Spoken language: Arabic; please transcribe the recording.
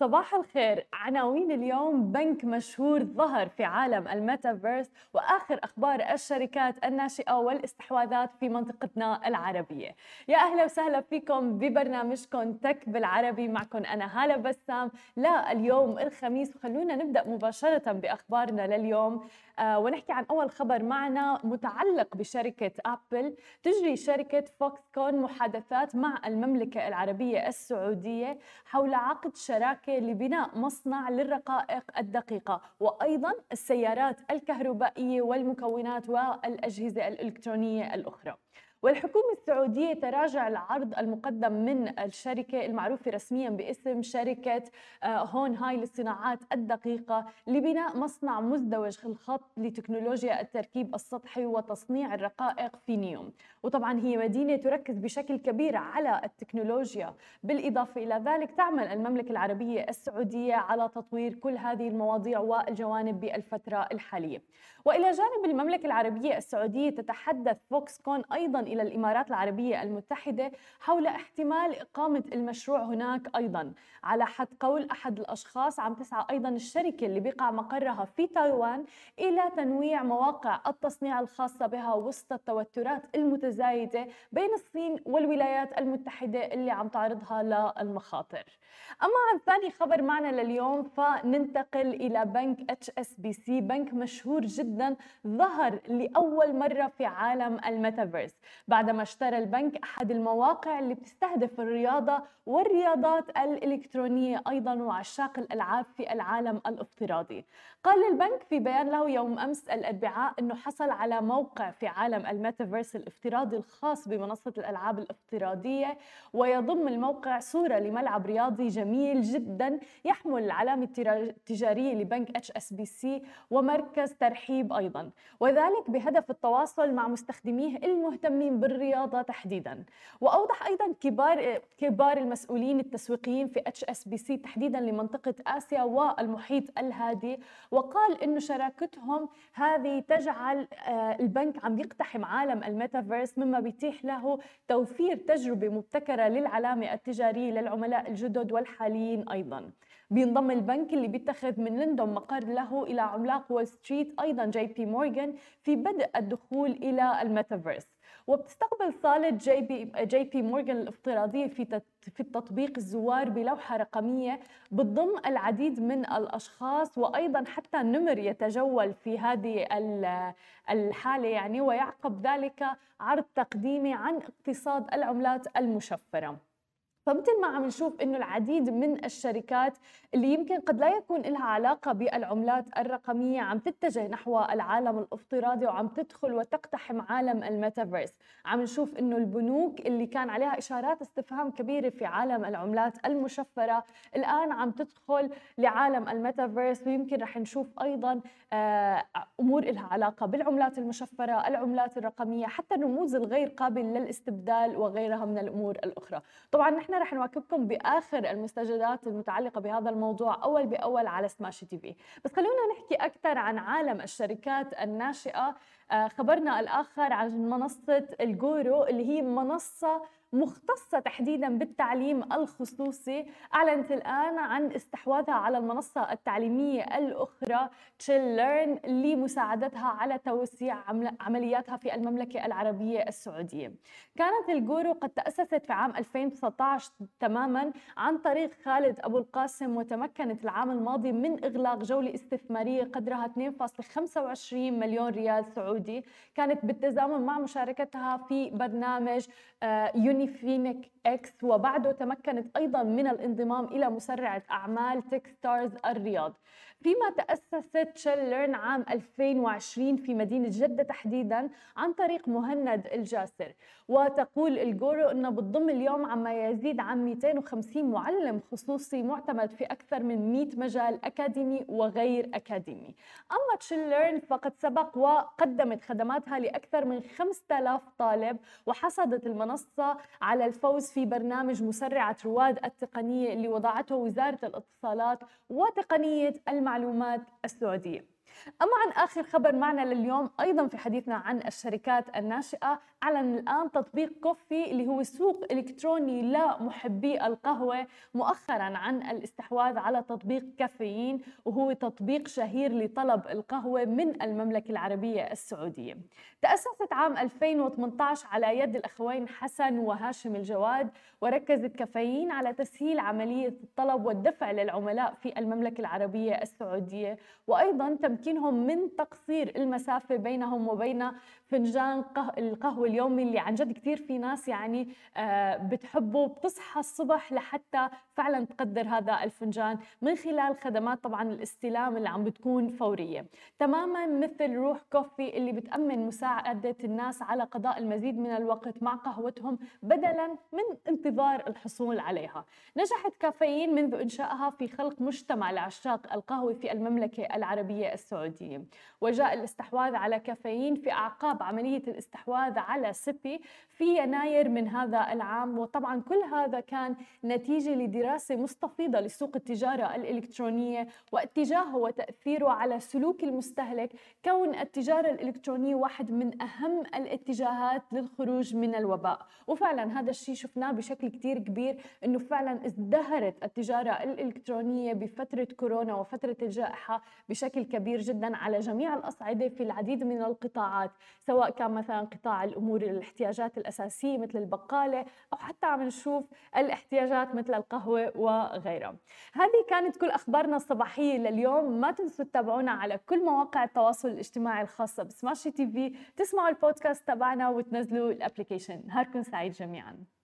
صباح الخير عناوين اليوم بنك مشهور ظهر في عالم الميتافيرس وآخر أخبار الشركات الناشئة والاستحواذات في منطقتنا العربية. يا أهلا وسهلا فيكم ببرنامجكم Tech بالعربي معكم أنا هالة بسام. لا اليوم الخميس وخلونا نبدأ مباشرة بأخبارنا لليوم. آه ونحكي عن أول خبر معنا متعلق بشركة أبل. تجري شركة فوكسكون محادثات مع المملكة العربية السعودية حول عقد شراكة لبناء مصنع للرقائق الدقيقة وأيضا السيارات الكهربائية والمكونات والأجهزة الإلكترونية الأخرى. والحكومة السعودية تراجع العرض المقدم من الشركة المعروفة رسميا باسم شركة آه، هون هاي للصناعات الدقيقة لبناء مصنع مزدوج الخط لتكنولوجيا التركيب السطحي وتصنيع الرقائق في نيوم. وطبعا هي مدينة تركز بشكل كبير على التكنولوجيا. بالإضافة إلى ذلك تعمل المملكة العربية السعودية على تطوير كل هذه المواضيع والجوانب بالفترة الحالية. وإلى جانب المملكة العربية السعودية تتحدث فوكس كون أيضا إلى الإمارات العربية المتحدة حول احتمال إقامة المشروع هناك أيضا. على حد قول أحد الأشخاص عم تسعى أيضا الشركة اللي بيقع مقرها في تايوان إلى تنويع مواقع التصنيع الخاصة بها وسط التوترات المتزايدة بين الصين والولايات المتحدة اللي عم تعرضها للمخاطر. أما عن ثاني خبر معنا لليوم فننتقل إلى بنك HSBC بنك مشهور جدا ظهر لأول مرة في عالم الميتافيرس. بعدما اشترى البنك أحد المواقع اللي بتستهدف الرياضة والرياضات الإلكترونية أيضا وعشاق الألعاب في العالم الافتراضي. قال البنك في بيان له يوم أمس الأربعاء أنه حصل على موقع في عالم الميتافيرس الافتراضي الخاص بمنصة الألعاب الافتراضية ويضم الموقع صورة لملعب رياضي جميل جدا يحمل العلامة التجارية لبنك HSBC ومركز ترحيب أيضا. وذلك بهدف التواصل مع مستخدميه المهتمين بالرياضة تحديدا. وأوضح أيضا كبار كبار المسؤولين التسويقيين في HSBC تحديدا لمنطقة آسيا والمحيط الهادي وقال إنه شراكتهم هذه تجعل آه، البنك عم يقتحم عالم الميتافيرس مما بيتيح له توفير تجربة مبتكرة للعلامة التجارية للعملاء الجدد والحاليين أيضا. بينضم البنك اللي بيتخذ من لندن مقر له إلى عملاق وول ستريت أيضا جي بي مورغان في بدء الدخول إلى الميتافيرس. وبتستقبل صالة جي بي, جي بي مورغان الافتراضية في في التطبيق الزوار بلوحة رقمية بتضم العديد من الأشخاص وأيضا حتى نمر يتجول في هذه الحالة يعني ويعقب ذلك عرض تقديمي عن اقتصاد العملات المشفرة. فمثل ما عم نشوف إنه العديد من الشركات اللي يمكن قد لا يكون لها علاقة بالعملات الرقمية عم تتجه نحو العالم الافتراضي وعم تدخل وتقتحم عالم الميتافيرس. عم نشوف إنه البنوك اللي كان عليها إشارات استفهام كبيرة في عالم العملات المشفرة الآن عم تدخل لعالم الميتافيرس ويمكن رح نشوف أيضا آه، أمور لها علاقة بالعملات المشفرة العملات الرقمية حتى الرموز الغير قابل للاستبدال وغيرها من الأمور الأخرى. طبعا نحن رح نواكبكم بآخر المستجدات المتعلقة بهذا الموضوع أول بأول على سماش تي في. بس خلونا نحكي أكثر عن عالم الشركات الناشئة. آه، خبرنا الآخر عن منصة الجورو اللي هي منصة مختصة تحديدا بالتعليم الخصوصي. أعلنت الآن عن استحواذها على المنصة التعليمية الأخرى تشيل ليرن لمساعدتها على توسيع عملياتها في المملكة العربية السعودية. كانت الجورو قد تأسست في عام 2019 تماما عن طريق خالد أبو القاسم وتمكنت العام الماضي من إغلاق جولة استثمارية قدرها 2.25 مليون ريال سعودي. كانت بالتزامن مع مشاركتها في برنامج يوني يوني إكس وبعده تمكنت أيضا من الانضمام إلى مسرعة أعمال Techstars الرياض. فيما تأسست شيل عام 2020 في مدينة جدة تحديدا عن طريق مهند الجاسر. وتقول الجورو انها بتضم اليوم عما يزيد عن 250 معلم خصوصي معتمد في أكثر من 100 مجال أكاديمي وغير أكاديمي. أما تشيل فقد سبق وقدمت خدماتها لأكثر من 5000 طالب وحصدت المنصة على الفوز في برنامج مسرعة رواد التقنية اللي وضعته وزارة الاتصالات وتقنية المعلومات السعودية. أما عن آخر خبر معنا لليوم أيضا في حديثنا عن الشركات الناشئة أعلن الآن تطبيق كوفي اللي هو سوق إلكتروني لمحبي القهوة مؤخرا عن الاستحواذ على تطبيق كافيين وهو تطبيق شهير لطلب القهوة من المملكة العربية السعودية. تأسست عام 2018 على يد الأخوين حسن وهاشم الجواد وركزت كافيين على تسهيل عملية الطلب والدفع للعملاء في المملكة العربية السعودية. وأيضا تمكينهم من تقصير المسافة بينهم وبين فنجان القهوة اليومي اللي عن جد كثير في ناس يعني آه، بتحبه بتصحى الصبح لحتى فعلا تقدر هذا الفنجان من خلال خدمات طبعا الاستلام اللي عم بتكون فورية. تماما مثل روح كوفي اللي بتأمن مساعدة الناس على قضاء المزيد من الوقت مع قهوتهم بدلا من انتظار الحصول عليها. نجحت كافيين منذ إنشائها في خلق مجتمع لعشاق القهوة في المملكة العربية السعودية. وجاء الاستحواذ على كافيين في أعقاب عملية الاستحواذ على سيبي في يناير من هذا العام. وطبعا كل هذا كان نتيجة لدراسة مستفيضة لسوق التجارة الإلكترونية واتجاهه وتأثيره على سلوك المستهلك. كون التجارة الإلكترونية واحد من أهم الاتجاهات للخروج من الوباء. وفعلا هذا الشيء شفناه بشكل كتير كبير أنه فعلا ازدهرت التجارة الإلكترونية بفترة كورونا وفترة الجائحة بشكل كبير جدا على جميع الأصعدة في العديد من القطاعات سواء كان مثلا قطاع الأمور الاحتياجات الأساسية مثل البقالة أو حتى عم نشوف الاحتياجات مثل القهوة وغيرها. هذه كانت كل أخبارنا الصباحية لليوم. ما تنسوا تتابعونا على كل مواقع التواصل الاجتماعي الخاصة ب Smashi TV. تسمعوا البودكاست تبعنا وتنزلوا ال application. نهاركم سعيد جميعاً.